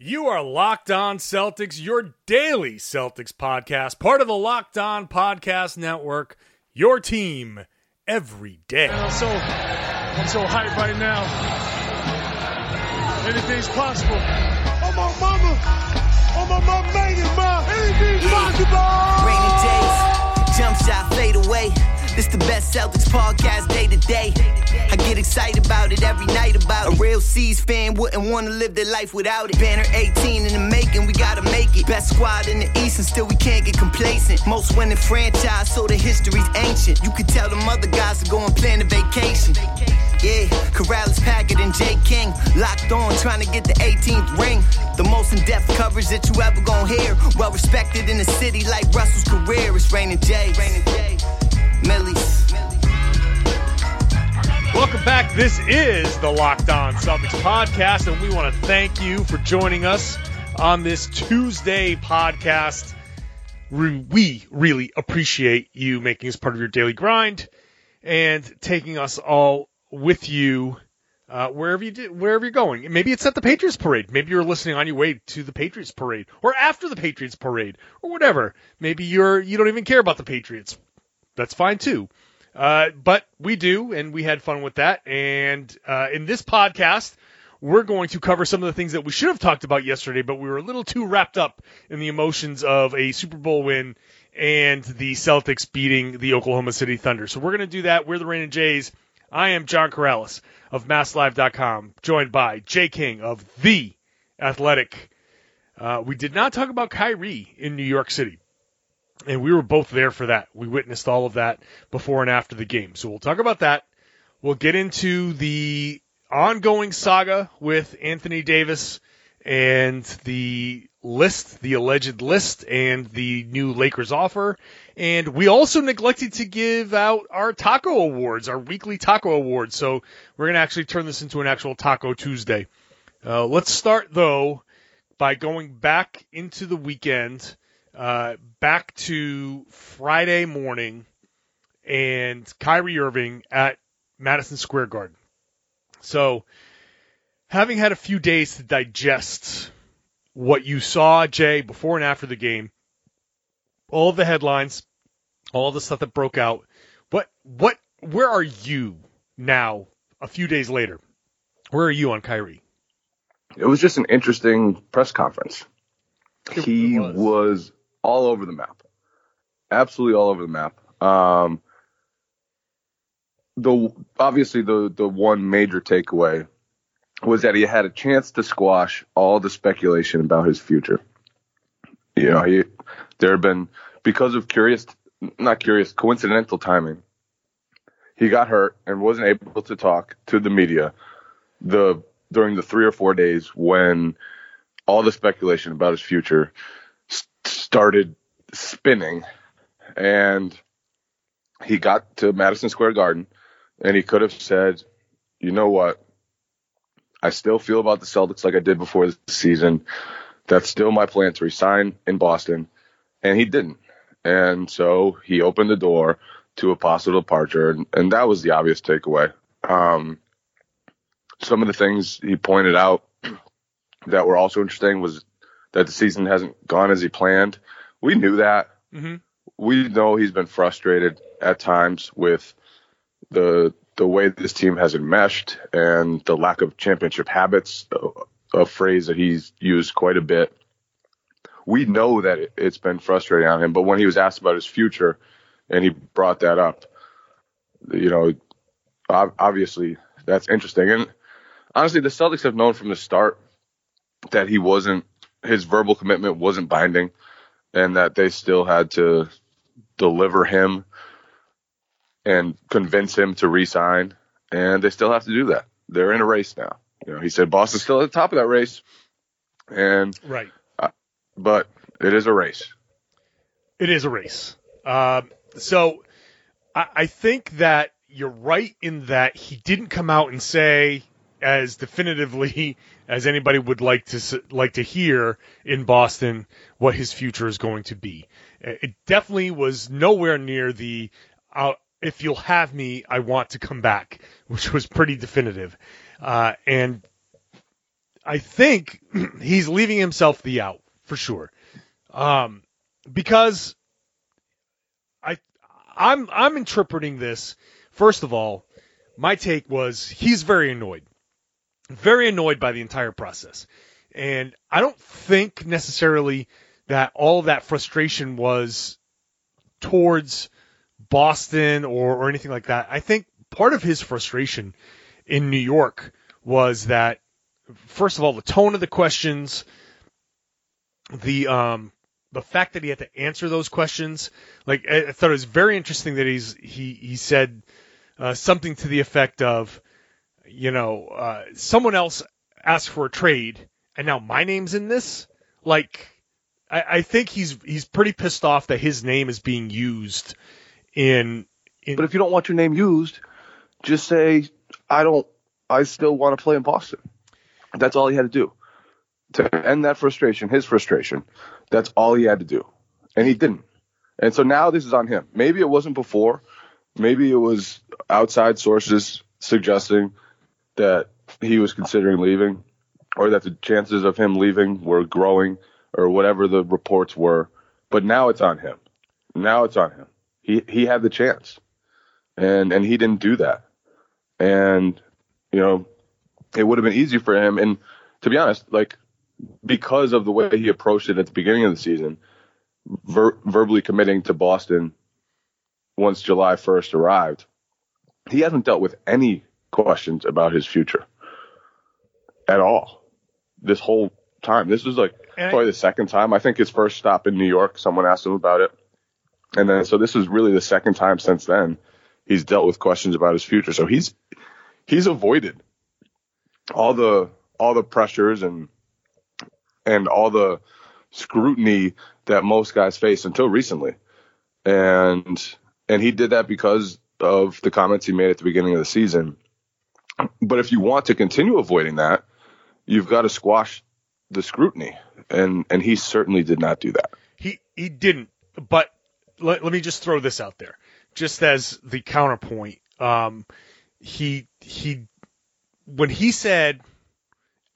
You are Locked On Celtics, your daily Celtics podcast, part of the Locked On Podcast Network, your team every day. I'm so, I'm so hyped right now. Anything's possible. Oh my mama, oh my mama made it, ma. Anything's possible. Rainy days, jump shot, fade away. This the best Celtics podcast day to day. I get excited about it every night about it. A real C's fan wouldn't want to live their life without it. Banner 18 in the making, we gotta make it. Best squad in the East and still we can't get complacent. Most winning franchise, so the history's ancient. You could tell them other guys to go and plan a vacation. Yeah, Karalis, Packard, and Jay King locked on, trying to get the 18th ring. The most in-depth coverage that you ever gonna hear. Well respected in the city like Russell's career. It's Raining J. Millie's. Welcome back. This is the Locked On Celtics podcast, and we want to thank you for joining us on this Tuesday podcast. We really appreciate you making us part of your daily grind and taking us all with you uh, wherever you wherever you're going. Maybe it's at the Patriots parade. Maybe you're listening on your way to the Patriots parade, or after the Patriots parade, or whatever. Maybe you're you don't even care about the Patriots. That's fine too. Uh, but we do, and we had fun with that. And uh, in this podcast, we're going to cover some of the things that we should have talked about yesterday, but we were a little too wrapped up in the emotions of a Super Bowl win and the Celtics beating the Oklahoma City Thunder. So we're going to do that. We're the Rain and Jays. I am John Karalis of MassLive.com, joined by Jay King of The Athletic. Uh, we did not talk about Kyrie in New York City and we were both there for that. We witnessed all of that before and after the game. So we'll talk about that. We'll get into the ongoing saga with Anthony Davis and the list, the alleged list, and the new Lakers offer. And we also neglected to give out our taco awards, our weekly taco awards. So we're going to actually turn this into an actual Taco Tuesday. Uh, let's start, though, by going back into the weekend uh, back to Friday morning and Kyrie Irving at Madison Square Garden. So, having had a few days to digest what you saw, Jay, before and after the game, all the headlines, all the stuff that broke out, what, what, where are you now, a few days later? Where are you on Kyrie? It was just an interesting press conference. He was. was all over the map, absolutely all over the map. Um, the obviously the the one major takeaway was that he had a chance to squash all the speculation about his future. You know, he there have been because of curious, not curious, coincidental timing. He got hurt and wasn't able to talk to the media the during the three or four days when all the speculation about his future started spinning and he got to Madison Square Garden and he could have said, you know what? I still feel about the Celtics like I did before the season. That's still my plan to resign in Boston. And he didn't. And so he opened the door to a possible departure. And, and that was the obvious takeaway. Um, some of the things he pointed out that were also interesting was that the season hasn't gone as he planned. We knew that. Mm-hmm. We know he's been frustrated at times with the the way this team has enmeshed and the lack of championship habits, a, a phrase that he's used quite a bit. We know that it, it's been frustrating on him, but when he was asked about his future and he brought that up, you know, obviously that's interesting. And honestly, the Celtics have known from the start that he wasn't his verbal commitment wasn't binding and that they still had to deliver him and convince him to resign and they still have to do that. They're in a race now. You know, he said Boston's still at the top of that race and right. Uh, but it is a race. It is a race. Um, so I, I think that you're right in that he didn't come out and say as definitively as anybody would like to like to hear in Boston what his future is going to be. It definitely was nowhere near the uh, if you'll have me, I want to come back, which was pretty definitive. Uh, and I think he's leaving himself the out for sure. Um, because I, I'm, I'm interpreting this. First of all, my take was he's very annoyed, very annoyed by the entire process. And I don't think necessarily that all of that frustration was towards Boston or, or anything like that. I think part of his frustration in New York was that, first of all, the tone of the questions, the um, the fact that he had to answer those questions. Like I, thought it was very interesting that he's he he said uh, something to the effect of, you know, uh, someone else asked for a trade and now my name's in this. Like I, I think he's he's pretty pissed off that his name is being used in. in But if you don't want your name used, just say I don't. I still want to play in Boston. That's all he had to do to end that frustration, his frustration. That's all he had to do, and he didn't. And so now this is on him. Maybe it wasn't before. Maybe it was outside sources suggesting that he was considering leaving, or that the chances of him leaving were growing, or whatever the reports were. But now it's on him. Now it's on him. He he had the chance, and and he didn't do that. And you know, it would have been easy for him. And to be honest, like because of the way he approached it at the beginning of the season, ver- verbally committing to Boston once July 1st arrived, he hasn't dealt with any questions about his future at all this whole time. This is like And probably the second time. I think his first stop in New York, someone asked him about it. And then, so this is really the second time since then he's dealt with questions about his future. So he's, he's avoided all the, all the pressures and, and all the scrutiny that most guys face until recently. And, and he did that because of the comments he made at the beginning of the season. But if you want to continue avoiding that, you've got to squash the scrutiny. And, and he certainly did not do that. He he didn't. But let, let me just throw this out there, just as the counterpoint. Um, he he when he said,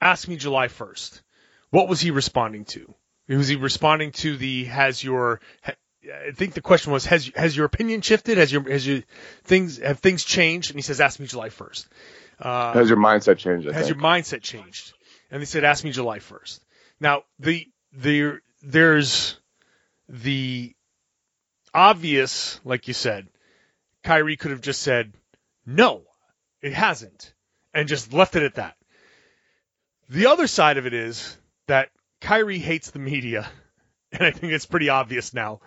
"Ask me July 1st," what was he responding to? Was he responding to the "Has your I think the question was has has your opinion shifted? Has your has your things have things changed? And he says, "Ask me July 1st." Uh, Has your mindset changed? I has think. your mindset changed? And they said, ask me July 1st. Now, the, the, there's the obvious, like you said, Kyrie could have just said, no, it hasn't, and just left it at that. The other side of it is that Kyrie hates the media, and I think it's pretty obvious now.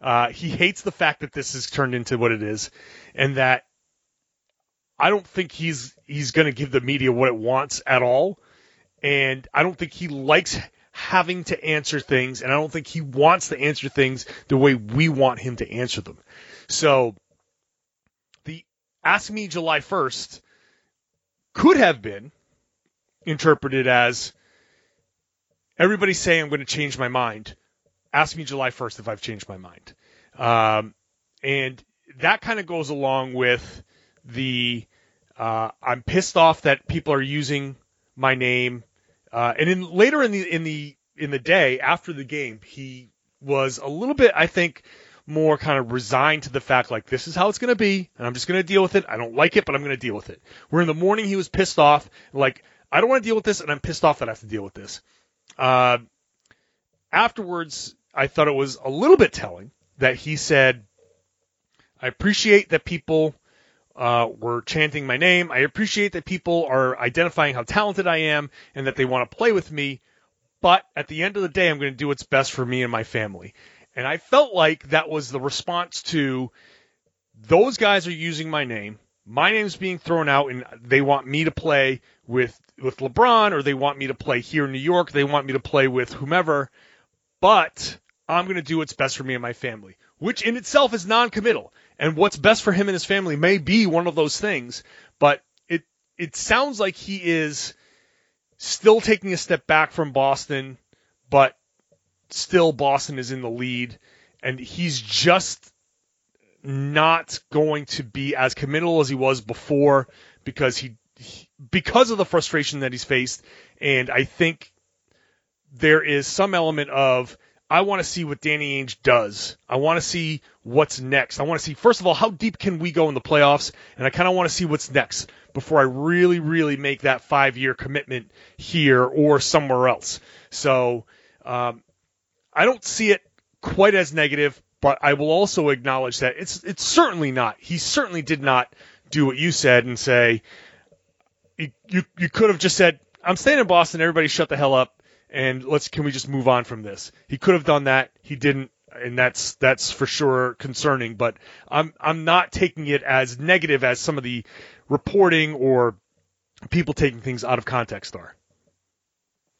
Uh, he hates the fact that this has turned into what it is, and that I don't think he's he's going to give the media what it wants at all, and I don't think he likes having to answer things, and I don't think he wants to answer things the way we want him to answer them. So, the ask me July first could have been interpreted as everybody's saying I'm going to change my mind. Ask me July 1st if I've changed my mind. Um, and that kind of goes along with the uh, I'm pissed off that people are using my name. Uh, and in later in the in the in the day after the game, he was a little bit, I think, more kind of resigned to the fact like this is how it's going to be, and I'm just going to deal with it. I don't like it, but I'm going to deal with it. Where in the morning he was pissed off, like I don't want to deal with this, and I'm pissed off that I have to deal with this. Uh, afterwards, I thought it was a little bit telling that he said, "I appreciate that people." Uh, were chanting my name. I appreciate that people are identifying how talented I am and that they want to play with me. But at the end of the day, I'm going to do what's best for me and my family. And I felt like that was the response to those guys are using my name. My name's being thrown out and they want me to play with, with LeBron or they want me to play here in New York. They want me to play with whomever, but I'm going to do what's best for me and my family, which in itself is non-committal. And what's best for him and his family may be one of those things, but it it sounds like he is still taking a step back from Boston, but still Boston is in the lead, and he's just not going to be as committal as he was before because he he- because of the frustration that he's faced, and I think there is some element of I want to see what Danny Ainge does. I want to see what's next. I want to see first of all how deep can we go in the playoffs, and I kind of want to see what's next before I really, really make that five year commitment here or somewhere else. So um, I don't see it quite as negative, but I will also acknowledge that it's it's certainly not. He certainly did not do what you said and say you you, you could have just said I'm staying in Boston. Everybody shut the hell up and let's can we just move on from this? He could have done that. He didn't. And that's that's for sure concerning, but I'm I'm not taking it as negative as some of the reporting or people taking things out of context are.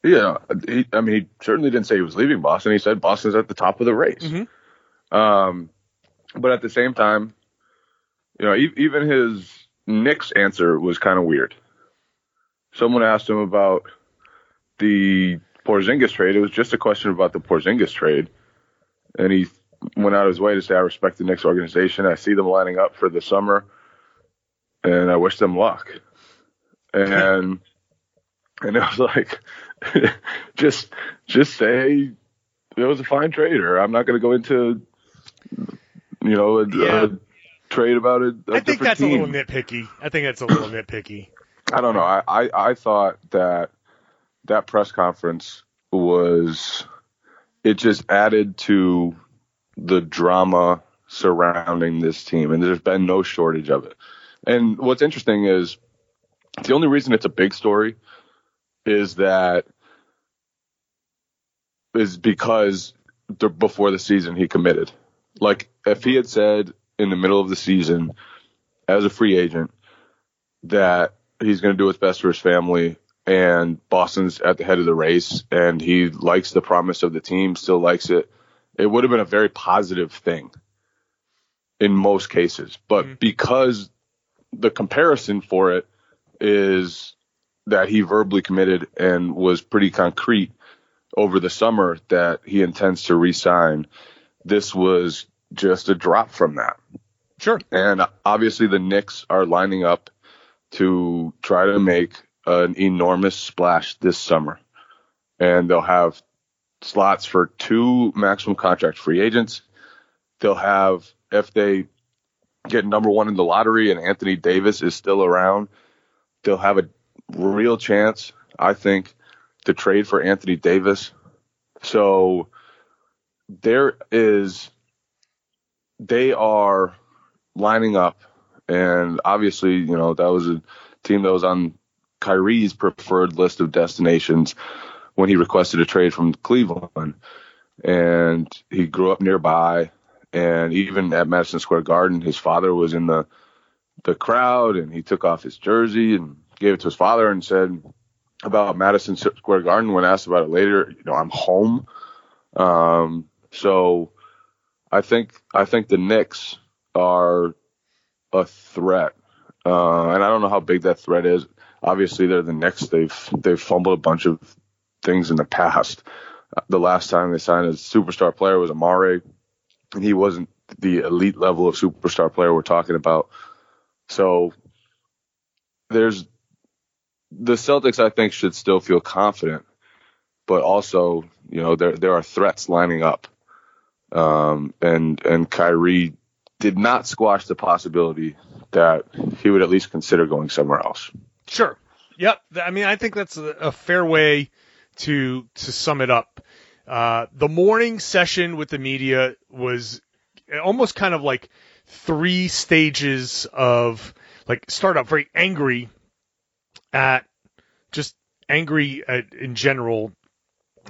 Yeah, he, I mean, he certainly didn't say he was leaving Boston. He said Boston's at the top of the race. Mhm. Um, but at the same time, you know, e- even his Knicks answer was kind of weird. Someone asked him about the Porzingis trade. It was just a question about the Porzingis trade, and he went out of his way to say, "I respect the Knicks organization. I see them lining up for the summer, and I wish them luck." And and it was like, just just say it was a fine trade, or I'm not going to go into, you know, a, Yeah. a trade about it. I think that's a little nitpicky. I think that's a little nitpicky. I don't know. I, I, I thought that that press conference was it just added to the drama surrounding this team, and there's been no shortage of it. And what's interesting is the only reason it's a big story is that is because before the season he committed. Like if he had said in the middle of the season as a free agent that he's going to do what's best for his family and Boston's at the head of the race and he likes the promise of the team, still likes it, it would have been a very positive thing in most cases. But mm-hmm. because the comparison for it is that he verbally committed and was pretty concrete over the summer that he intends to resign, this was just a drop from that. Sure. And obviously, the Knicks are lining up to try to make an enormous splash this summer. And they'll have slots for two maximum contract free agents. They'll have, if they get number one in the lottery and Anthony Davis is still around, they'll have a real chance, I think, to trade for Anthony Davis. So there is, they are lining up, and obviously, you know, that was a team that was on Kyrie's preferred list of destinations when he requested a trade from Cleveland. And he grew up nearby, and even at Madison Square Garden, his father was in the the crowd, and he took off his jersey and gave it to his father and said about Madison Square Garden when asked about it later, you know, I'm home. Um, so I think I think the Knicks are a threat, uh, and I don't know how big that threat is. Obviously, they're the Knicks. They've they've fumbled a bunch of things in the past. The last time they signed a superstar player was Amar'e, and he wasn't the elite level of superstar player we're talking about. So there's the Celtics. I think should still feel confident, but also you know there there are threats lining up, um, and and Kyrie did not squash the possibility that he would at least consider going somewhere else. Sure. Yep. I mean, I think that's a, a fair way to to sum it up. Uh, the morning session with the media was almost kind of like three stages of like start out very angry at just angry at, in general,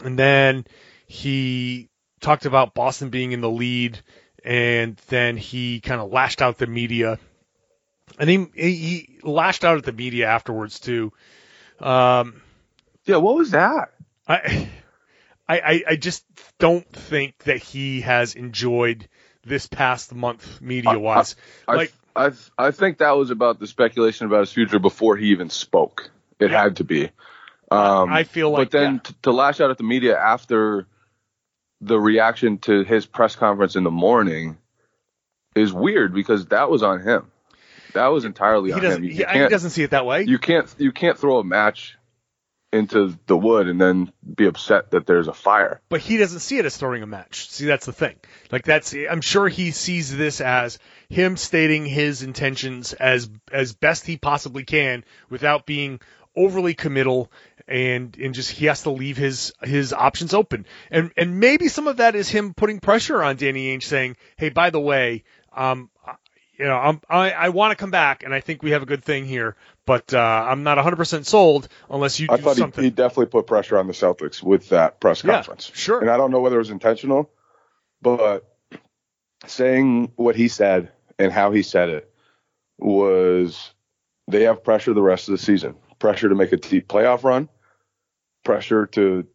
and then he talked about Boston being in the lead, and then he kind of lashed out the media and he he lashed out at the media afterwards too. Um, Yeah, what was that? I, I I just don't think that he has enjoyed this past month media wise. I, Like I I think that was about the speculation about his future before he even spoke. It Yeah. had to be. Um, I feel like but then t- to lash out at the media after the reaction to his press conference in the morning is weird because that was on him. That was entirely He on doesn't. him. You He, he doesn't see it that way. you can't you can't throw a match into the wood and then be upset that there's a fire. but he doesn't see it as throwing a match. See, that's the thing. Like that's, I'm sure he sees this as him stating his intentions as as best he possibly can without being overly committal and and just he has to leave his his options open. And and maybe some of that is him putting pressure on Danny Ainge saying, "Hey, by the way, um you know, I'm, I I want to come back and I think we have a good thing here, but uh, I'm not 100% sold unless you I do thought something." he, he definitely put pressure on the Celtics with that press Yeah, conference. sure. And I don't know whether it was intentional, but saying what he said and how he said it was they have pressure the rest of the season. Pressure to make a deep playoff run, pressure to,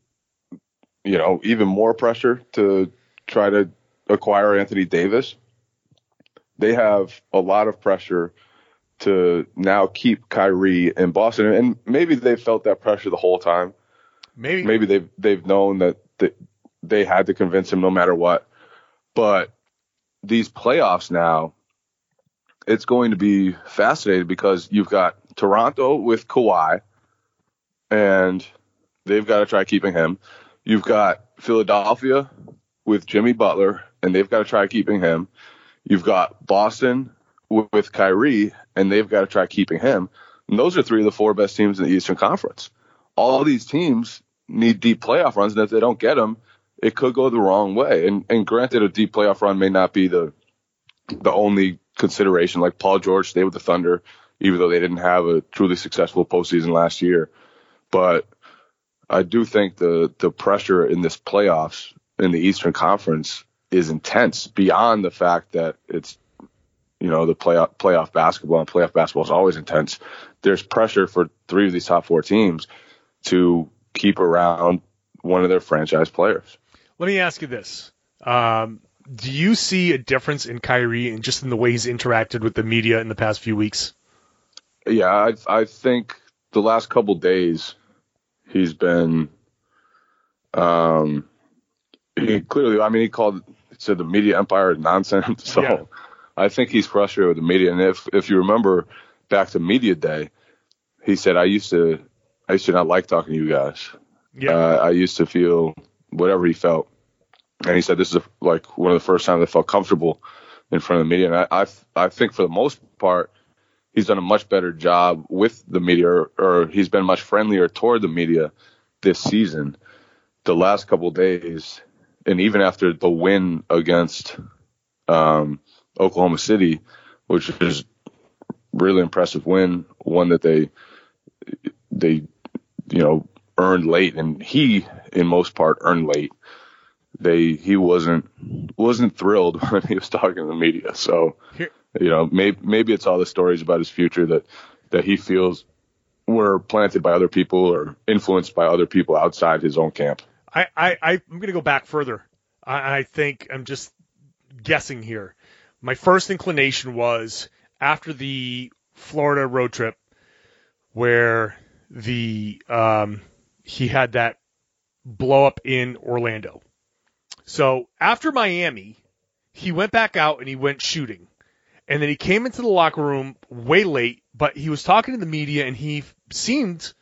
you know, even more pressure to try to acquire Anthony Davis. They have a lot of pressure to now keep Kyrie in Boston, and maybe they felt that pressure the whole time. maybe Maybe they've they've known that th- they had to convince him no matter what. But these playoffs now, it's going to be fascinating because you've got Toronto with Kawhi, and they've got to try keeping him. You've got Philadelphia with Jimmy Butler, and they've got to try keeping him. You've got Boston with, Kyrie, and they've got to try keeping him. And those are three of the four best teams in the Eastern Conference. All these teams need deep playoff runs, and if they don't get them, it could go the wrong way. And and granted, a deep playoff run may not be the the only consideration. Like Paul George stayed with the Thunder, even though they didn't have a truly successful postseason last year. But I do think the the pressure in this playoffs in the Eastern Conference is intense beyond the fact that it's you know the playoff playoff basketball and playoff basketball is always intense. There's pressure for three of these top four teams to keep around one of their franchise players. Let me ask you this. Um, do you see a difference in Kyrie and just in the way he's interacted with the media in the past few weeks? Yeah, I I think the last couple days he's been um he clearly I mean he called said the media empire is nonsense. So Yeah. I think he's frustrated with the media. And if if you remember back to media day, he said I used to I used to not like talking to you guys. Yeah. Uh, I used to feel whatever he felt, and he said this is like one of the first times I felt comfortable in front of the media. And I, I, I think for the most part, he's done a much better job with the media, or, or he's been much friendlier toward the media this season. The last couple of days, and even after the win against um, Oklahoma City, which is really impressive win, one that they they you know earned late, and he in most part earned late. They he wasn't wasn't thrilled when he was talking to the media. So Here- you know maybe maybe it's all the stories about his future that that he feels were planted by other people or influenced by other people outside his own camp. I, I, I'm going to go back further. I, I think I'm just guessing here. My first inclination was after the Florida road trip, where the um, he had that blow up in Orlando. So after Miami, he went back out and he went shooting, and then he came into the locker room way late. But he was talking to the media and he seemed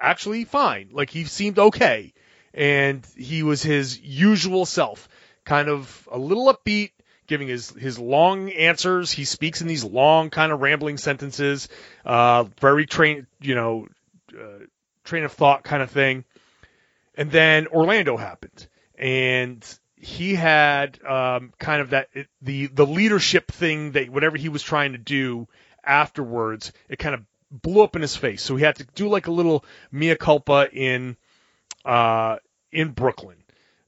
actually fine. Like he seemed okay and he was his usual self, kind of a little upbeat, giving his his long answers. He speaks in these long, kind of rambling sentences, uh, very train, you know, uh, train of thought kind of thing. And then Orlando happened, and he had um, kind of that it, the the leadership thing that whatever he was trying to do afterwards, it kind of blew up in his face. So he had to do like a little mea culpa in uh, in Brooklyn.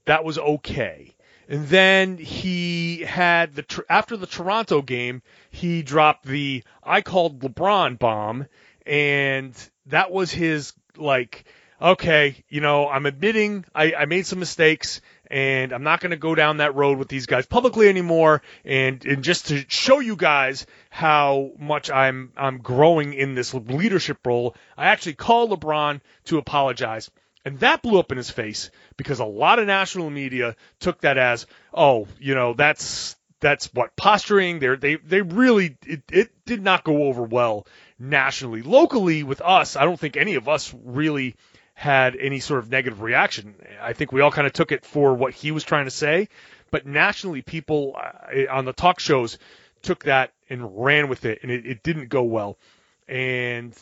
That was okay. And then he had the after the Toronto game, he dropped the I called LeBron bomb, and that was his like, okay, you know, I'm admitting I, I made some mistakes, and I'm not going to go down that road with these guys publicly anymore. And and just to show you guys how much I'm I'm growing in this leadership role, I actually called LeBron to apologize. And that blew up in his face because a lot of national media took that as, oh, you know, that's that's what posturing. They they they really it, it did not go over well nationally. Locally with us, I don't think any of us really had any sort of negative reaction. I think we all kind of took it for what he was trying to say, but nationally, people uh, on the talk shows took that and ran with it, and it, it didn't go well. And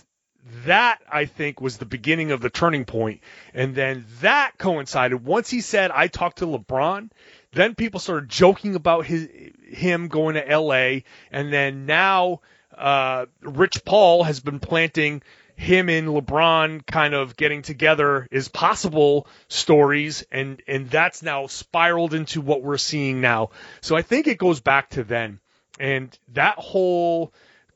that I think was the beginning of the turning point. And then that coincided once he said, I talked to LeBron. Then people started joking about his him going to LA. And then now uh, Rich Paul has been planting him and LeBron kind of getting together is possible stories and and that's now spiraled into what we're seeing now. So I think it goes back to then. And that whole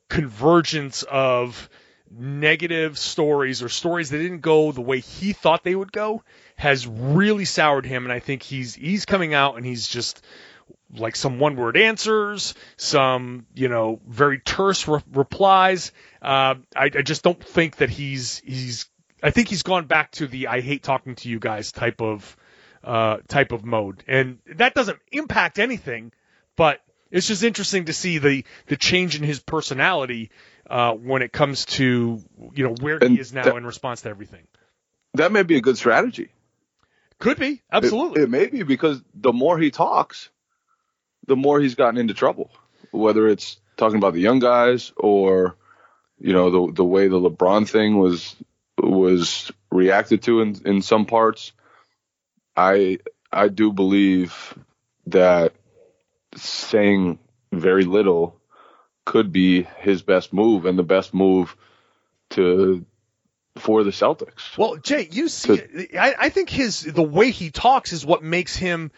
convergence of negative stories or stories that didn't go the way he thought they would go has really soured him and I think he's he's coming out and he's just like some one word answers, some, you know, very terse re- replies. Uh, I, I just don't think that he's, he's, I think he's gone back to the I hate talking to you guys type of, uh, type of mode. And that doesn't impact anything, but it's just interesting to see the, the change in his personality uh, when it comes to you know where and he is now that, in response to everything. That may be a good strategy. Could be absolutely. It, it may be because the more he talks, the more he's gotten into trouble. Whether it's talking about the young guys or you know the the way the LeBron thing was was reacted to in in some parts. I I do believe that saying very little could be his best move and the best move to for the Celtics. Well, Jay, you see, to, I, I think his the way he talks is what makes him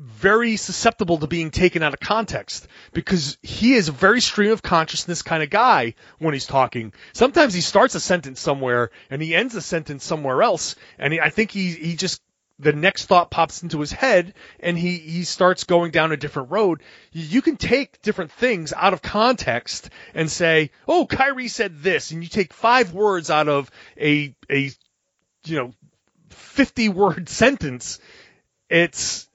very susceptible to being taken out of context because he is a very stream of consciousness kind of guy when he's talking. Sometimes he starts a sentence somewhere and he ends a sentence somewhere else, and he, I think he he just the next thought pops into his head and he, he starts going down a different road. You can take different things out of context and say, oh, Kyrie said this, and you take five words out of a, a, you know, 50 word sentence. It's,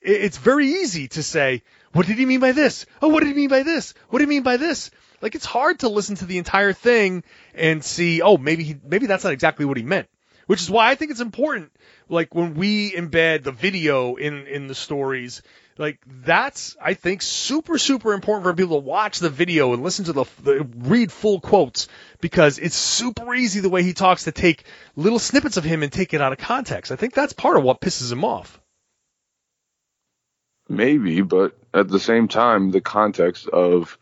it's very easy to say, what did he mean by this? Oh, what did he mean by this? What did he mean by this? Like it's hard to listen to the entire thing and see, oh, maybe he, maybe that's not exactly what he meant which is why I think it's important. Like when we embed the video in in the stories, like that's I think super super important for people to watch the video and listen to the, the read full quotes because it's super easy the way he talks to take little snippets of him and take it out of context. I think that's part of what pisses him off. Maybe, but at the same time, the context of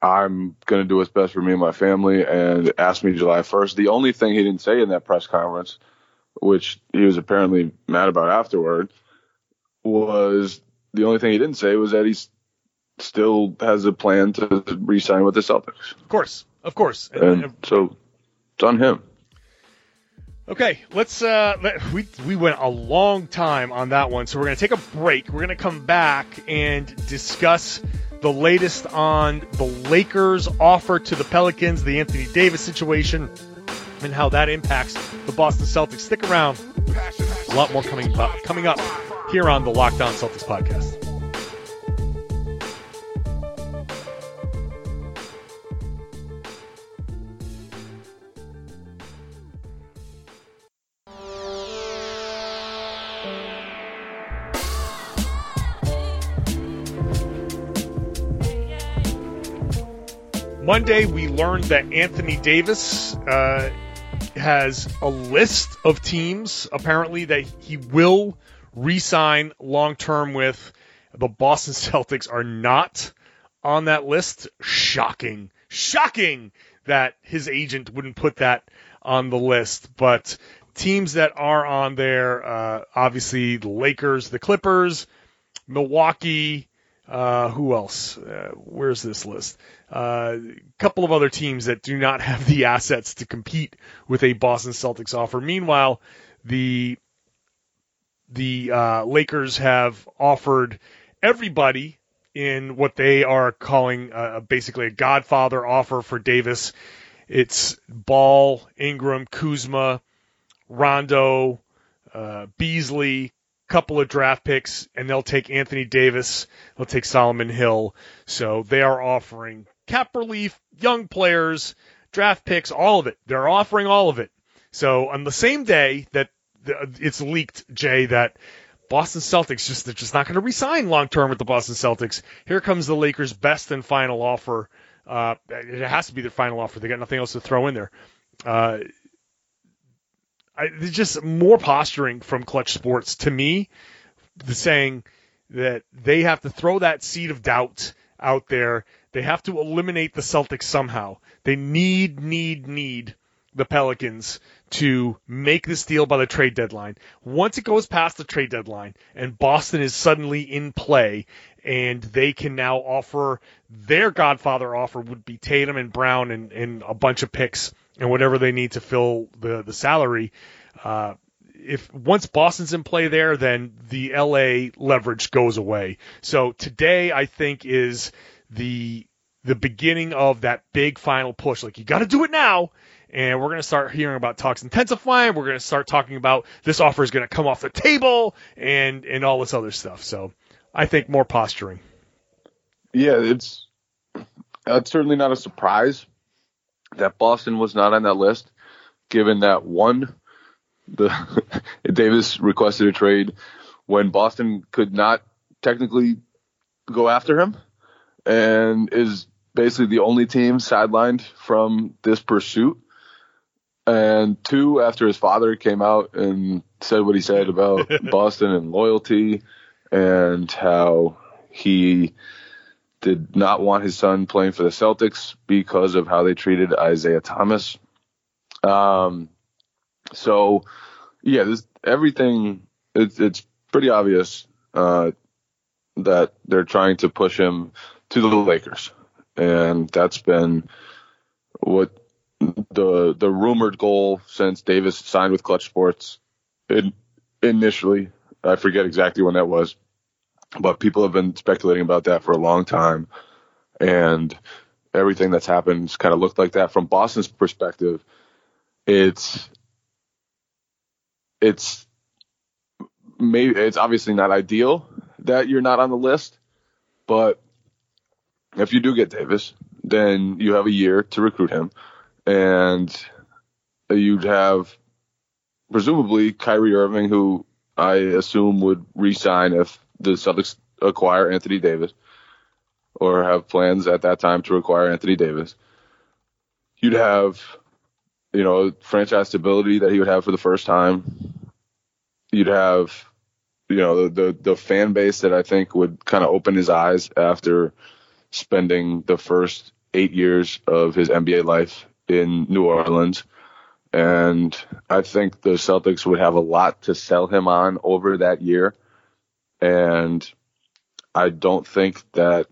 I'm going to do what's best for me and my family and ask me July 1st. The only thing he didn't say in that press conference, which he was apparently mad about afterward, was the only thing he didn't say was that he still has a plan to re-sign with the Celtics. Of course, of course. And, and so it's on him. Okay, let's. Uh, let, we we went a long time on that one, so we're gonna take a break. We're gonna come back and discuss the latest on the Lakers' offer to the Pelicans, the Anthony Davis situation, and how that impacts the Boston Celtics. Stick around. A lot more coming up, coming up here on the Locked On Celtics podcast. Monday, we learned that Anthony Davis uh, has a list of teams, apparently, that he will re sign long term with. The Boston Celtics are not on that list. Shocking. Shocking that his agent wouldn't put that on the list. But teams that are on there, uh, obviously the Lakers, the Clippers, Milwaukee, uh, who else? Uh, where's this list? A uh, couple of other teams that do not have the assets to compete with a Boston Celtics offer. Meanwhile, the the uh, Lakers have offered everybody in what they are calling uh, basically a Godfather offer for Davis. It's Ball, Ingram, Kuzma, Rondo, uh, Beasley, couple of draft picks, and they'll take Anthony Davis, they'll take Solomon Hill. So they are offering cap relief, young players, draft picks, all of it. They're offering all of it. So on the same day that it's leaked, Jay, that Boston Celtics just they're just not going to resign long term with the Boston Celtics. Here comes the Lakers' best and final offer. Uh, it has to be their final offer. They got nothing else to throw in there. Uh, I, just more posturing from Clutch Sports to me, the saying that they have to throw that seed of doubt out there. They have to eliminate the Celtics somehow. They need, need, need the Pelicans to make this deal by the trade deadline. Once it goes past the trade deadline and Boston is suddenly in play and they can now offer their godfather offer would be Tatum and Brown and, and a bunch of picks and whatever they need to fill the the salary. Uh, if once Boston's in play there, then the LA leverage goes away. So today, I think is the the beginning of that big final push. Like you got to do it now, and we're going to start hearing about talks intensifying. We're going to start talking about this offer is going to come off the table and and all this other stuff. So I think more posturing. Yeah, it's that's certainly not a surprise that Boston was not on that list, given that one, the Davis requested a trade when Boston could not technically go after him, and is basically the only team sidelined from this pursuit. And two, after his father came out and said what he said about Boston and loyalty, and how he did not want his son playing for the Celtics because of how they treated Isaiah Thomas. Um, so yeah, this everything it's it's pretty obvious uh, that they're trying to push him to the Lakers, and that's been what the the rumored goal since Davis signed with Clutch Sports. It, initially, I forget exactly when that was, but people have been speculating about that for a long time, and everything that's happened kind of looked like that. From Boston's perspective. It's it's maybe it's obviously not ideal that you're not on the list, but if you do get Davis, then you have a year to recruit him, and you'd have presumably Kyrie Irving, who I assume would resign if the Celtics acquire Anthony Davis or have plans at that time to acquire Anthony Davis. You'd have, you know, franchise stability that he would have for the first time. You'd have, you know, the the, the fan base that I think would kind of open his eyes after spending the first eight years of his NBA life in New Orleans. And I think the Celtics would have a lot to sell him on over that year and I don't think that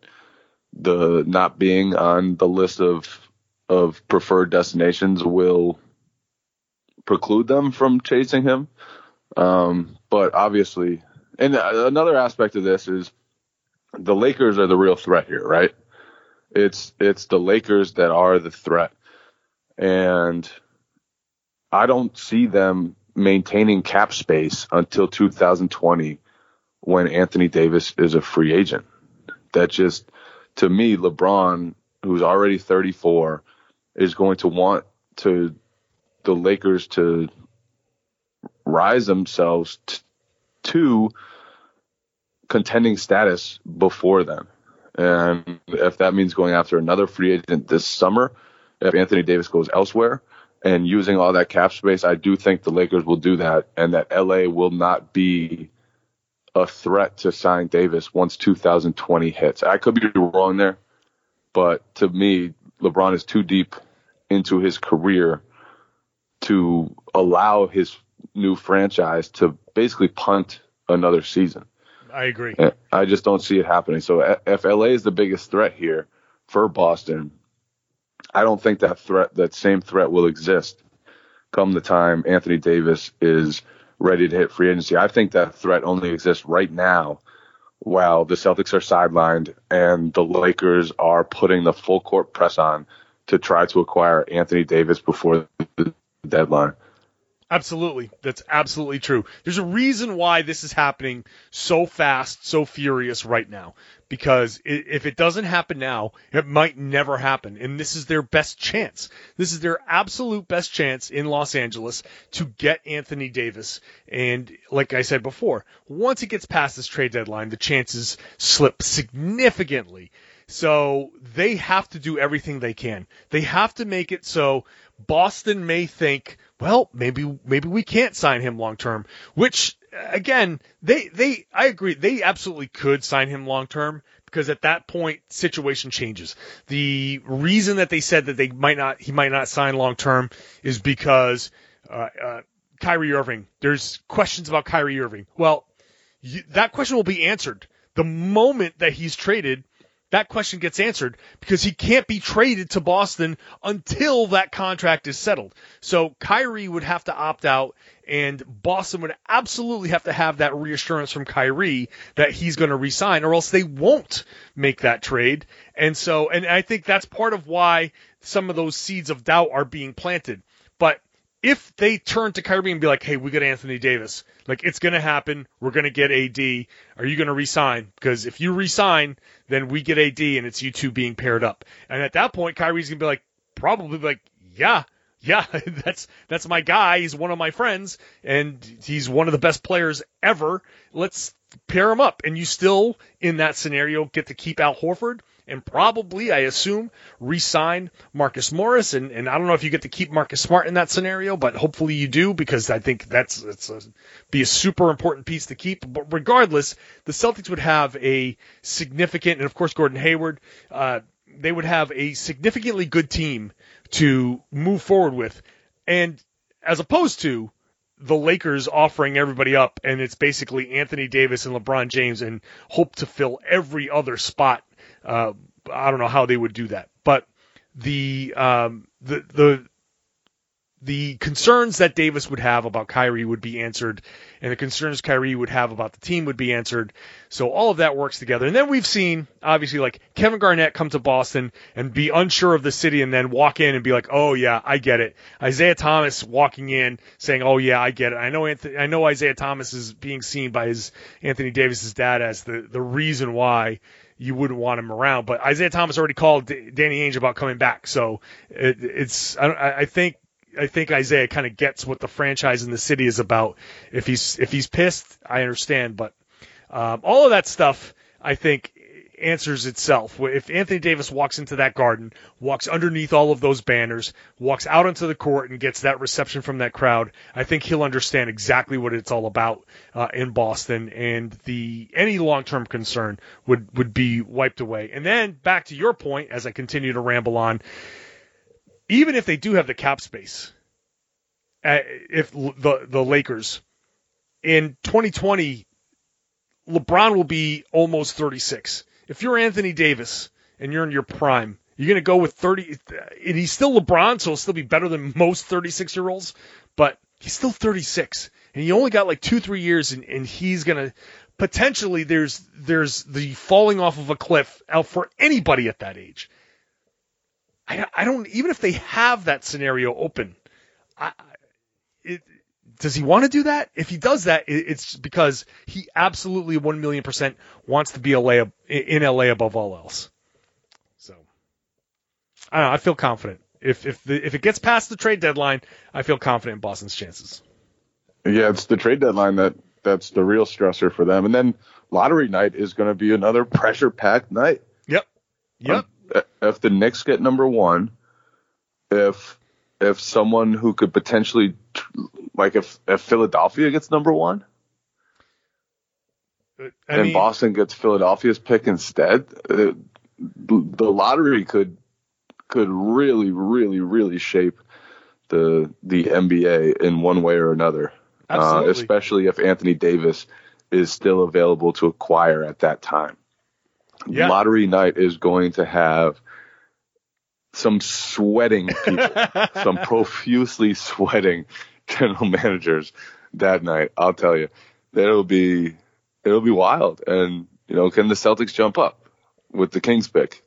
the not being on the list of of preferred destinations will preclude them from chasing him. Um, but obviously, and another aspect of this is the Lakers are the real threat here, right? It's it's the Lakers that are the threat, and I don't see them maintaining cap space until 2020 when Anthony Davis is a free agent. That just, to me, LeBron, who's already 34, is going to want to the Lakers to rise themselves t- to contending status before then. And if that means going after another free agent this summer, if Anthony Davis goes elsewhere and using all that cap space, I do think the Lakers will do that and that LA will not be a threat to sign Davis once 2020 hits. I could be wrong there, but to me, LeBron is too deep into his career to allow his new franchise to basically punt another season. I agree. I just don't see it happening. So if LA is the biggest threat here for Boston, I don't think that threat, that same threat will exist come the time Anthony Davis is ready to hit free agency. I think that threat only exists right now while the Celtics are sidelined and the Lakers are putting the full court press on to try to acquire Anthony Davis before the deadline. Absolutely. That's absolutely true. There's a reason why this is happening so fast, so furious right now. Because if it doesn't happen now, it might never happen. And this is their best chance. This is their absolute best chance in Los Angeles to get Anthony Davis. And like I said before, once it gets past this trade deadline, the chances slip significantly. So they have to do everything they can. They have to make it so Boston may think, well, maybe maybe we can't sign him long term. Which again, they they I agree they absolutely could sign him long term because at that point situation changes. The reason that they said that they might not he might not sign long term is because uh, uh, Kyrie Irving. There's questions about Kyrie Irving. Well, you, that question will be answered the moment that he's traded that question gets answered because he can't be traded to Boston until that contract is settled. So Kyrie would have to opt out and Boston would absolutely have to have that reassurance from Kyrie that he's going to resign or else they won't make that trade. And so, and I think that's part of why some of those seeds of doubt are being planted. But if they turn to Kyrie and be like, "Hey, we got Anthony Davis. Like it's going to happen. We're going to get AD. Are you going to resign? Because if you resign, then we get AD, and it's you two being paired up. And at that point, Kyrie's going to be like, probably like, yeah, yeah, that's that's my guy. He's one of my friends, and he's one of the best players ever. Let's pair him up. And you still, in that scenario, get to keep Al Horford and probably, I assume, re-sign Marcus Morris. And, and I don't know if you get to keep Marcus Smart in that scenario, but hopefully you do because I think that's it's a, be a super important piece to keep. But regardless, the Celtics would have a significant, and of course Gordon Hayward, uh, they would have a significantly good team to move forward with, and as opposed to the Lakers offering everybody up, and it's basically Anthony Davis and LeBron James, and hope to fill every other spot uh, I don't know how they would do that, but the um, the the the concerns that Davis would have about Kyrie would be answered, and the concerns Kyrie would have about the team would be answered. So all of that works together. And then we've seen, obviously, like Kevin Garnett come to Boston and be unsure of the city and then walk in and be like, oh, yeah, I get it. Isaiah Thomas walking in saying, oh, yeah, I get it. I know Anthony, I know Isaiah Thomas is being seen by his Anthony Davis's dad as the, the reason why you wouldn't want him around. But Isaiah Thomas already called D- Danny Ainge about coming back, so it, it's I, I think I think Isaiah kind of gets what the franchise in the city is about. If he's if he's pissed, I understand, but um, all of that stuff I think answers itself. If Anthony Davis walks into that garden, walks underneath all of those banners, walks out onto the court and gets that reception from that crowd, I think he'll understand exactly what it's all about uh, in Boston, and the any long-term concern would would be wiped away. And then back to your point, as I continue to ramble on, even if they do have the cap space, uh, if the the Lakers in 2020 LeBron will be almost 36 if you're Anthony Davis and you're in your prime, you're going to go with 30, and he's still LeBron, so he'll still be better than most 36 year olds, but he's still 36, and he only got like two, three years, and, and he's going to potentially there's there's the falling off of a cliff out for anybody at that age. I, I don't even if they have that scenario open, I, it, does he want to do that? If he does that, it's because he absolutely one million percent wants to be LA in LA above all else. So I don't know, I feel confident. If if the, if it gets past the trade deadline, I feel confident in Boston's chances. Yeah, it's the trade deadline that that's the real stressor for them. And then lottery night is going to be another pressure packed night. Yep. Yep. Um, if the Knicks get number one, if if someone who could potentially like if if Philadelphia gets number one, I and mean, Boston gets Philadelphia's pick instead, uh, the lottery could could really, really, really shape the the NBA in one way or another. Uh, especially if Anthony Davis is still available to acquire at that time. Yeah. Lottery night is going to have some sweating people, some profusely sweating general managers that night. I'll tell you, it'll be it'll be wild. And you know, can the Celtics jump up with the Kings pick?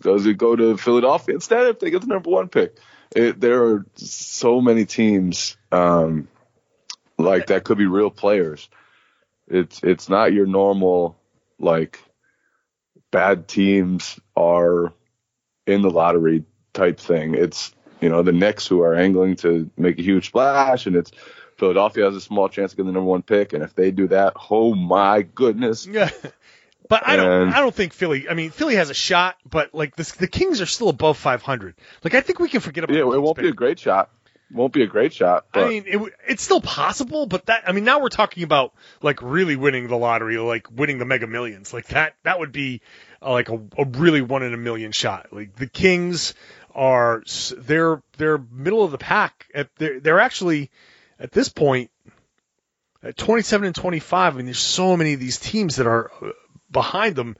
Does it go to Philadelphia instead if they get the number one pick? It, there are so many teams um, like that could be real players. It's it's not your normal like bad teams are in the lottery type thing. It's you know the Knicks who are angling to make a huge splash, and it's Philadelphia has a small chance to get the number one pick, and if they do that, oh my goodness. Yeah. But I don't. And- I don't think Philly. I mean, Philly has a shot, but like this, the Kings are still above 500. Like I think we can forget about. Yeah, it won't be a great shot. Won't be a great shot. But I mean, it, it's still possible, but that. I mean, now we're talking about like really winning the lottery, like winning the Mega Millions. Like that. That would be uh, like a, a really one in a million shot. Like the Kings are. They're they're middle of the pack. They're, they're actually at this point at 27 and 25. I mean, there's so many of these teams that are uh, behind them.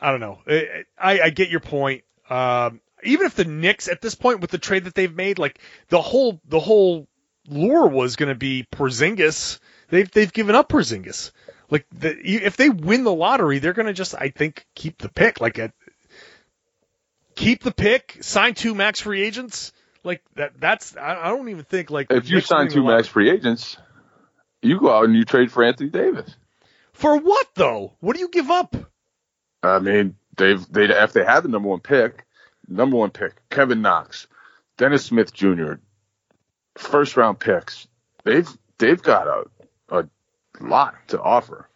I don't know. I, I, I get your point. Um, even if the Knicks at this point with the trade that they've made, like the whole the whole lure was going to be Porzingis. They've they've given up Porzingis. Like the, if they win the lottery, they're going to just I think keep the pick. Like at, keep the pick, sign two max free agents. Like that. That's I, don't even think like if you sign two max free agents, you go out and you trade for Anthony Davis. for what though? What do you give up? I mean, they've they if they had the number one pick, number one pick, Kevin Knox, Dennis Smith Jr., first round picks. They've they've got a a lot to offer.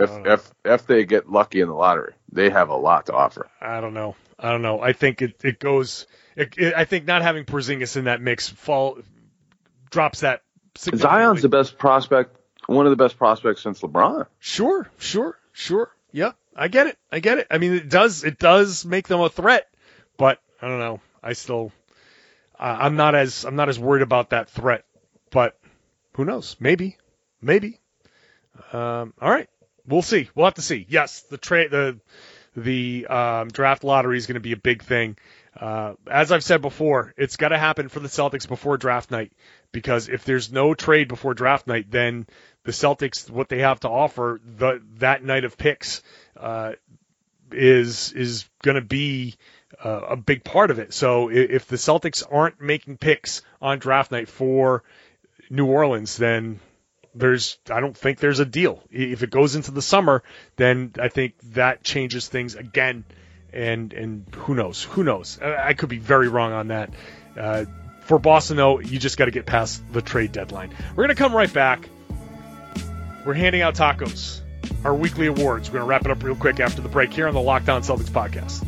If Uh. if if they get lucky in the lottery, they have a lot to offer. I don't know. I don't know. I think it, it goes. It, it, I think not having Porzingis in that mix fall drops that. Zion's the best prospect, one of the best prospects since LeBron. Sure, sure, sure. Yeah, I get it. I get it. I mean, it does. It does make them a threat, but I don't know. I still, uh, I'm not as I'm not as worried about that threat. But who knows? Maybe, maybe. Um, all right, we'll see. We'll have to see. Yes, the trade the the um, draft lottery is going to be a big thing. Uh, as I've said before, it's got to happen for the Celtics before draft night because if there's no trade before draft night, then the Celtics what they have to offer the that night of picks uh, is is going to be uh, a big part of it. So if the Celtics aren't making picks on draft night for New Orleans, then there's I don't think there's a deal. If it goes into the summer, then I think that changes things again. And and who knows? Who knows? I, could be very wrong on that. Uh, for Boston, though, you just got to get past the trade deadline. We're gonna come right back. We're handing out tacos, our weekly awards. We're gonna wrap it up real quick after the break here on the Locked On Celtics podcast.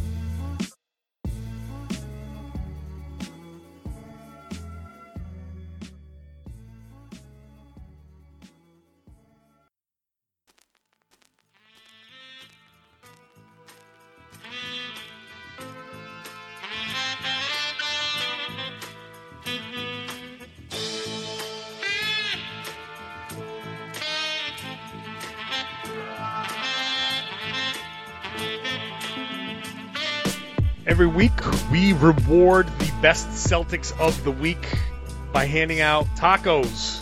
We reward the best Celtics of the week by handing out tacos.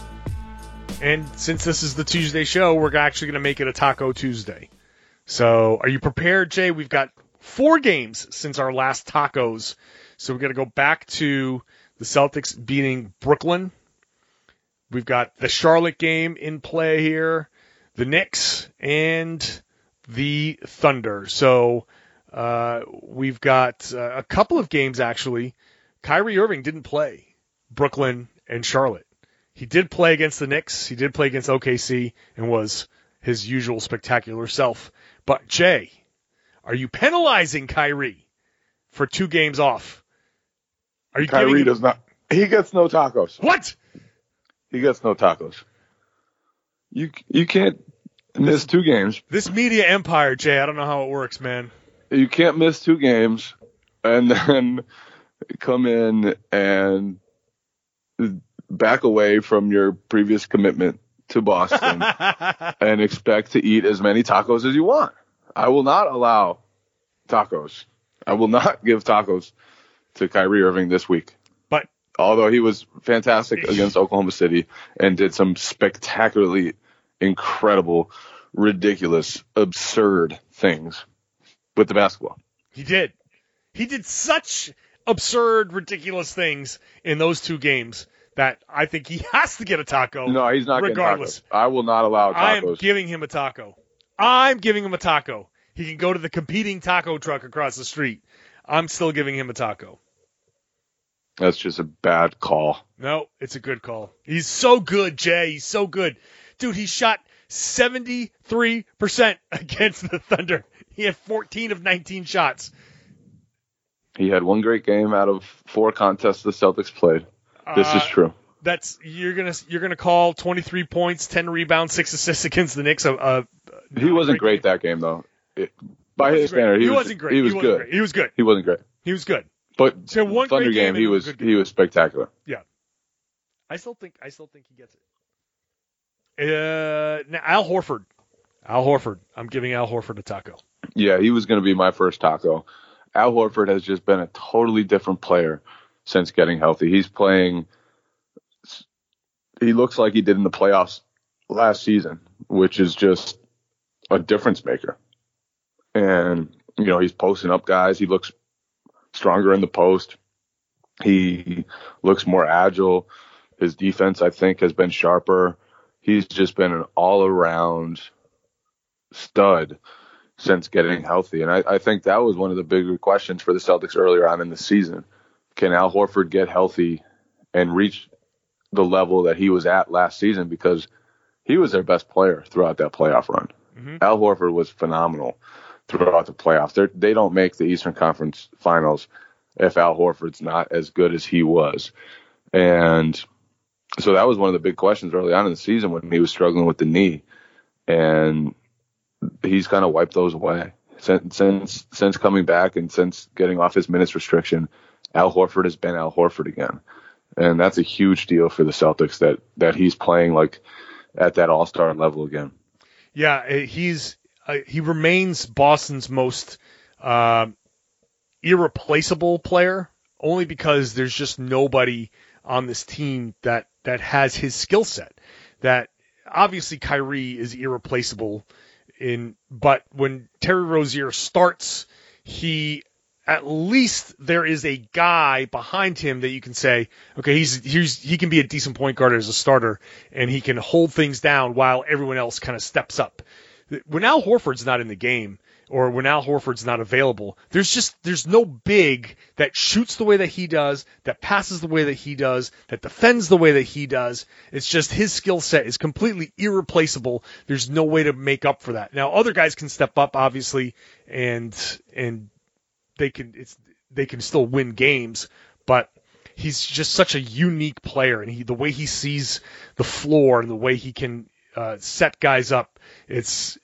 And since this is the Tuesday show, we're actually going to make it a Taco Tuesday. So, are you prepared, Jay? We've got four games since our last tacos. So, we're going to go back to the Celtics beating Brooklyn. We've got the Charlotte game in play here, the Knicks, and the Thunder. So, uh, we've got uh, a couple of games actually. Kyrie Irving didn't play Brooklyn and Charlotte. He did play against the Knicks. He did play against OKC and was his usual spectacular self. But Jay, are you penalizing Kyrie for two games off? Are you Kyrie him- does not. He gets no tacos. what? He gets no tacos. You you can't miss two games. This media empire, Jay. I don't know how it works, man. You can't miss two games and then come in and back away from your previous commitment to Boston and expect to eat as many tacos as you want. I will not allow tacos. I will not give tacos to Kyrie Irving this week. but although he was fantastic against Oklahoma City and did some spectacularly incredible, ridiculous, absurd things with the basketball. He did. He did such absurd, ridiculous things in those two games that I think he has to get a taco. No, he's not regardless. I will not allow tacos. I am giving him a taco. I'm giving him a taco. He can go to the competing taco truck across the street. I'm still giving him a taco. That's just a bad call. No, it's a good call. He's so good, Jay. He's so good. Dude, he shot 73% against the Thunder. He had 14 of 19 shots. He had one great game out of four contests the Celtics played. This Uh, is true. That's you're gonna you're gonna call 23 points, 10 rebounds, six assists against the Knicks. A, a, He wasn't great game. that game though. It, by He his standard, he, He was, wasn't great. He was wasn't good. great. He was good. He wasn't great. He was good. But So one Thunder great game game, he was he was spectacular. Yeah, I still think I still think he gets it. Uh, now Al Horford. Al Horford. I'm giving Al Horford a taco. Yeah, he was going to be my first taco. Al Horford has just been a totally different player since getting healthy. He's playing. He looks like he did in the playoffs last season, which is just a difference maker. And you know he's posting up guys. He looks stronger in the post. He looks more agile. His defense, I think, has been sharper. He's just been an all-around stud since getting healthy. And I, I think that was one of the bigger questions for the Celtics earlier on in the season. Can Al Horford get healthy and reach the level that he was at last season? Because he was their best player throughout that playoff run. Mm-hmm. Al Horford was phenomenal throughout the playoffs. They're, they don't make the Eastern Conference Finals if Al Horford's not as good as he was. And so that was one of the big questions early on in the season when he was struggling with the knee. And he's kind of wiped those away since since since coming back and since getting off his minutes restriction. Al Horford has been Al Horford again, and that's a huge deal for the Celtics that that he's playing like at that All Star level again. Yeah, uh, he's uh, he remains Boston's most uh, irreplaceable player, only because there's just nobody on this team that that has his skill set. That obviously Kyrie is irreplaceable in, but when Terry Rozier starts, he at least there is a guy behind him that you can say, okay, he's he's he can be a decent point guard as a starter, and he can hold things down while everyone else kind of steps up. When Al Horford's not in the game, or when Al Horford's not available, there's just there's no big that shoots the way that he does, that passes the way that he does, that defends the way that he does. It's just his skill set is completely irreplaceable. There's no way to make up for that. Now other guys can step up, obviously, and and they can it's they can still win games, but he's just such a unique player, and he the way he sees the floor and the way he can uh, set guys up, it's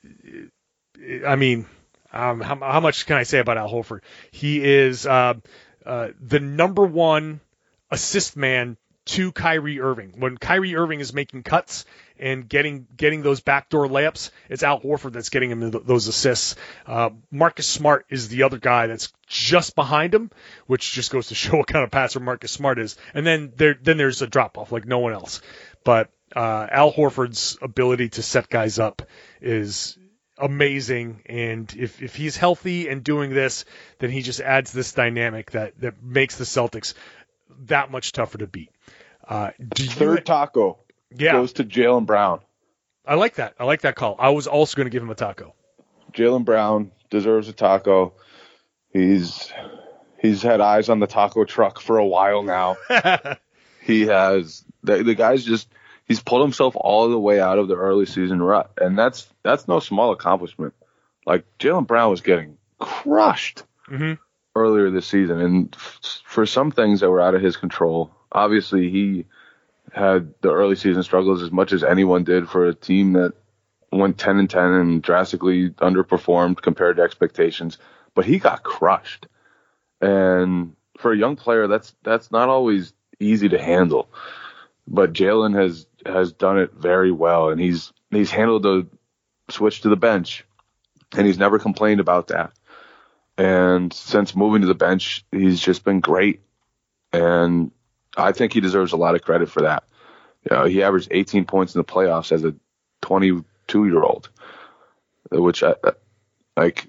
I mean, um, how, how much can I say about Al Horford? He is uh, uh, the number one assist man to Kyrie Irving. When Kyrie Irving is making cuts and getting getting those backdoor layups, it's Al Horford that's getting him those assists. Uh, Marcus Smart is the other guy that's just behind him, which just goes to show what kind of passer Marcus Smart is. And then there then there's a drop off like no one else. But uh, Al Horford's ability to set guys up is amazing. And if, if he's healthy and doing this, then he just adds this dynamic that, that makes the Celtics that much tougher to beat. Uh, do you, Third taco yeah, goes to Jaylen Brown. I like that. I like that call. I was also going to give him a taco. Jaylen Brown deserves a taco. He's he's had eyes on the taco truck for a while now. he has the, the guy's just he's pulled himself all the way out of the early season rut, and that's that's no small accomplishment. Like Jaylen Brown was getting crushed Mhm. earlier this season, and f- for some things that were out of his control, obviously he had the early season struggles as much as anyone did for a team that went 10 and 10 and drastically underperformed compared to expectations, but he got crushed. And for a young player, that's that's not always easy to handle. But Jaylen has has done it very well, and he's he's handled the switch to the bench, and he's never complained about that. And since moving to the bench, he's just been great, and I think he deserves a lot of credit for that. You know, he averaged 18 points in the playoffs as a 22 year old, which I, like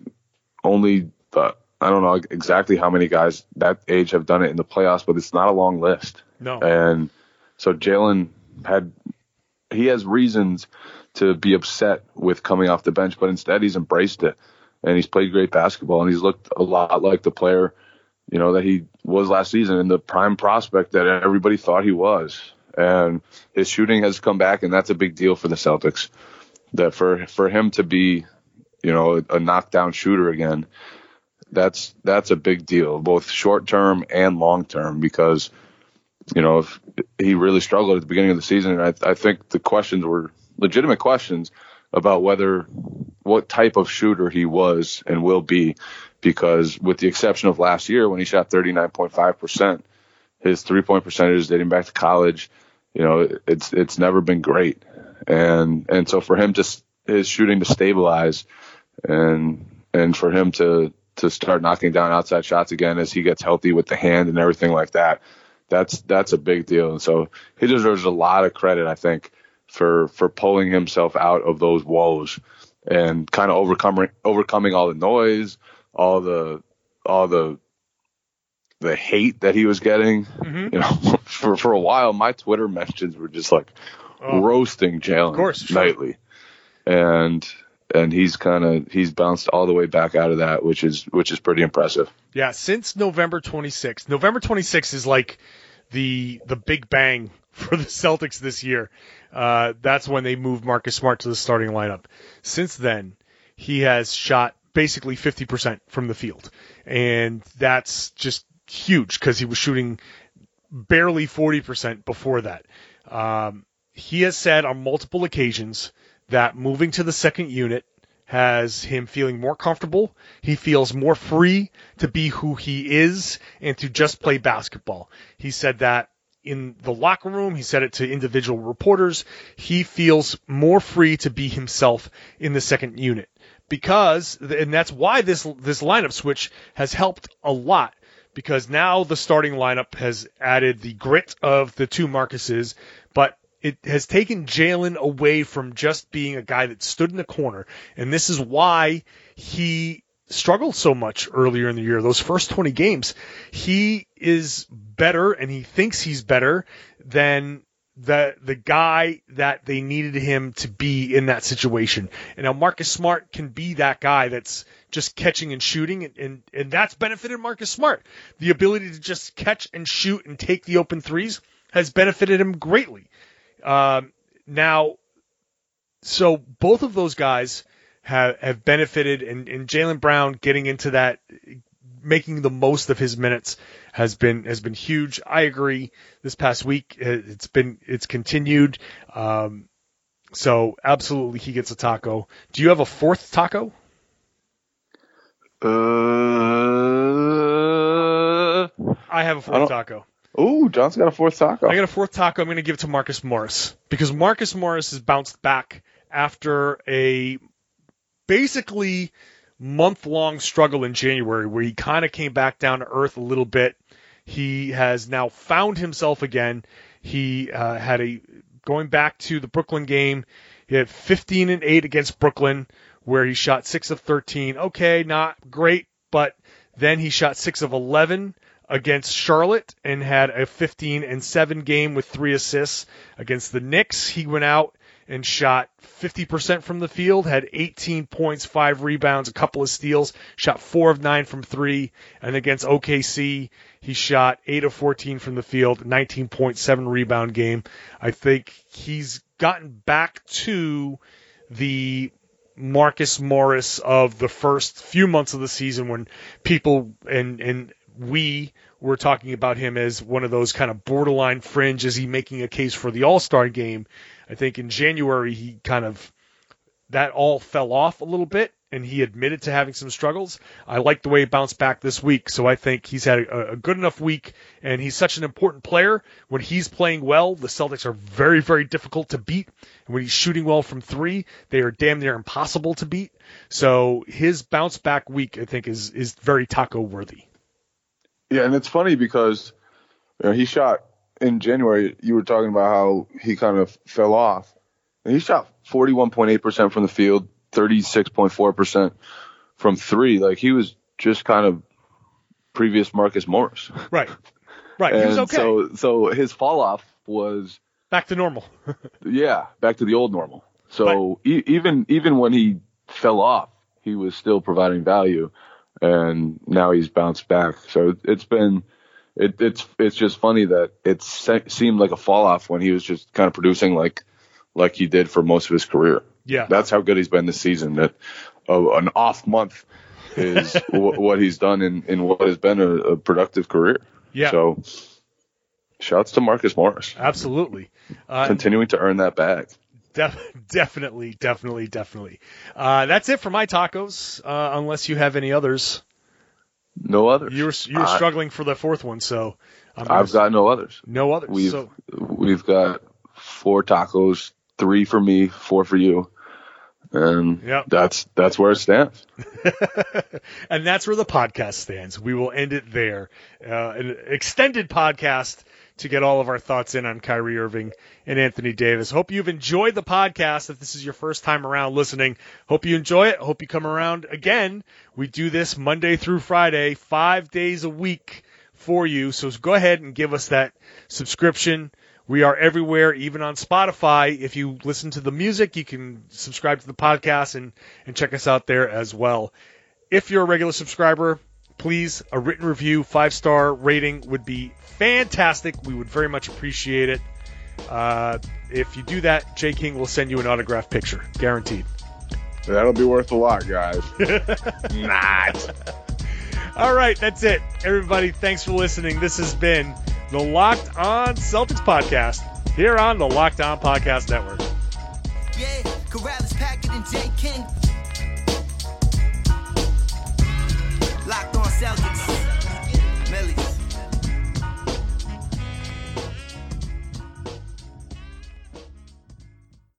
only uh, I don't know exactly how many guys that age have done it in the playoffs, but it's not a long list. No. And So Jaylen had he has reasons to be upset with coming off the bench, but instead he's embraced it and he's played great basketball and he's looked a lot like the player, you know, that he was last season and the prime prospect that everybody thought he was. And his shooting has come back and that's a big deal for the Celtics. That for for him to be, you know, a knockdown shooter again, that's that's a big deal, both short term and long term, because you know if he really struggled at the beginning of the season, and I, I think the questions were legitimate questions about whether what type of shooter he was and will be, because with the exception of last year when he shot 39.5 percent, his three point percentage dating back to college, you know, it's it's never been great, and and so for him to his shooting to stabilize and and for him to to start knocking down outside shots again as he gets healthy with the hand and everything like that. That's that's a big deal. And so he deserves a lot of credit, I think, for for pulling himself out of those woes and kind of overcoming overcoming all the noise, all the all the the hate that he was getting. Mm-hmm. You know, for for a while, my Twitter mentions were just like Oh. roasting Jaylen course, sure. nightly, and and he's kind of he's bounced all the way back out of that, which is which is pretty impressive. Yeah, since November 26th. November 26th is like the the big bang for the Celtics this year. Uh, that's when they moved Marcus Smart to the starting lineup. Since then, he has shot basically 50% from the field, and that's just huge because he was shooting barely 40% before that. Um, he has said on multiple occasions that moving to the second unit has him feeling more comfortable. He feels more free to be who he is and to just play basketball. He said that in the locker room. He said it to individual reporters. He feels more free to be himself in the second unit because, and that's why this, this lineup switch has helped a lot because now the starting lineup has added the grit of the two Marcuses, but it has taken Jaylen away from just being a guy that stood in the corner. And this is why he struggled so much earlier in the year. Those first 20 games, he is better and he thinks he's better than the the guy that they needed him to be in that situation. And now Marcus Smart can be that guy that's just catching and shooting and, and, and that's benefited Marcus Smart. The ability to just catch and shoot and take the open threes has benefited him greatly. Um, now, so both of those guys have, have benefited, and, and Jaylen Brown getting into that, making the most of his minutes has been has been huge. I agree. This past week, uh, it's been it's continued. Um, so absolutely, he gets a taco. Do you have a fourth taco? Uh, I have a fourth taco. Oh, John's got a fourth taco. I got a fourth taco. I'm going to give it to Marcus Morris because Marcus Morris has bounced back after a basically month long struggle in January where he kind of came back down to earth a little bit. He has now found himself again. He uh, had a going back to the Brooklyn game. He had 15 and 8 against Brooklyn where he shot 6 of 13. Okay, not great, but then he shot 6 of 11 against Charlotte and had a 15 and 7 game with 3 assists against the Knicks. He went out and shot 50% from the field, had 18 points, 5 rebounds, a couple of steals, shot 4 of 9 from 3, and against OKC, he shot 8 of 14 from the field, 19.7 rebound game. I think he's gotten back to the Marcus Morris of the first few months of the season when people and and we were talking about him as one of those kind of borderline fringe. Is he making a case for the All Star game? I think in January he kind of that all fell off a little bit, and he admitted to having some struggles. I like the way he bounced back this week, so I think he's had a, a good enough week, and he's such an important player. When he's playing well, the Celtics are very, very difficult to beat. And when he's shooting well from three, they are damn near impossible to beat. So his bounce back week, I think, is is very taco worthy. Yeah, and it's funny because you know, he shot in January. You were talking about how he kind of fell off, and he shot 41.8% from the field, 36.4% from three. Like he was just kind of previous Marcus Morris. Right. Right. He was okay. So, so his fall off was back to normal. yeah, back to the old normal. So e- even even when he fell off, he was still providing value, and now he's bounced back. So it's been it, it's it's just funny that it se- seemed like a fall off when he was just kind of producing like like he did for most of his career. Yeah, that's how good he's been this season. That uh, an off month is w- what he's done in in what has been a, a productive career. Yeah. So shouts to Marcus Morris. Absolutely. Uh, Continuing to earn that bag. Def- definitely, definitely, definitely. Uh, that's it for my tacos. Uh, unless you have any others. No others. You were you were struggling for the fourth one, so i have got no others. No others. We've so. we've got four tacos, three for me, four for you, and yep. that's that's where it stands. and that's where the podcast stands. We will end it there. Uh, an extended podcast to get all of our thoughts in on Kyrie Irving and Anthony Davis. Hope you've enjoyed the podcast. If this is your first time around listening, hope you enjoy it. Hope you come around again. We do this Monday through Friday, five days a week for you. So go ahead and give us that subscription. We are everywhere, even on Spotify. If you listen to the music, you can subscribe to the podcast and, and check us out there as well. If you're a regular subscriber, please a written review, five star rating would be fantastic. We would very much appreciate it. Uh, if you do that, Jay King will send you an autograph picture, guaranteed. That'll be worth a lot, guys. Not. All right, that's it. Everybody, thanks for listening. This has been the Locked On Celtics podcast here on the Locked On Podcast Network. Yeah, Karalis, Packard, and Jay King Celtics.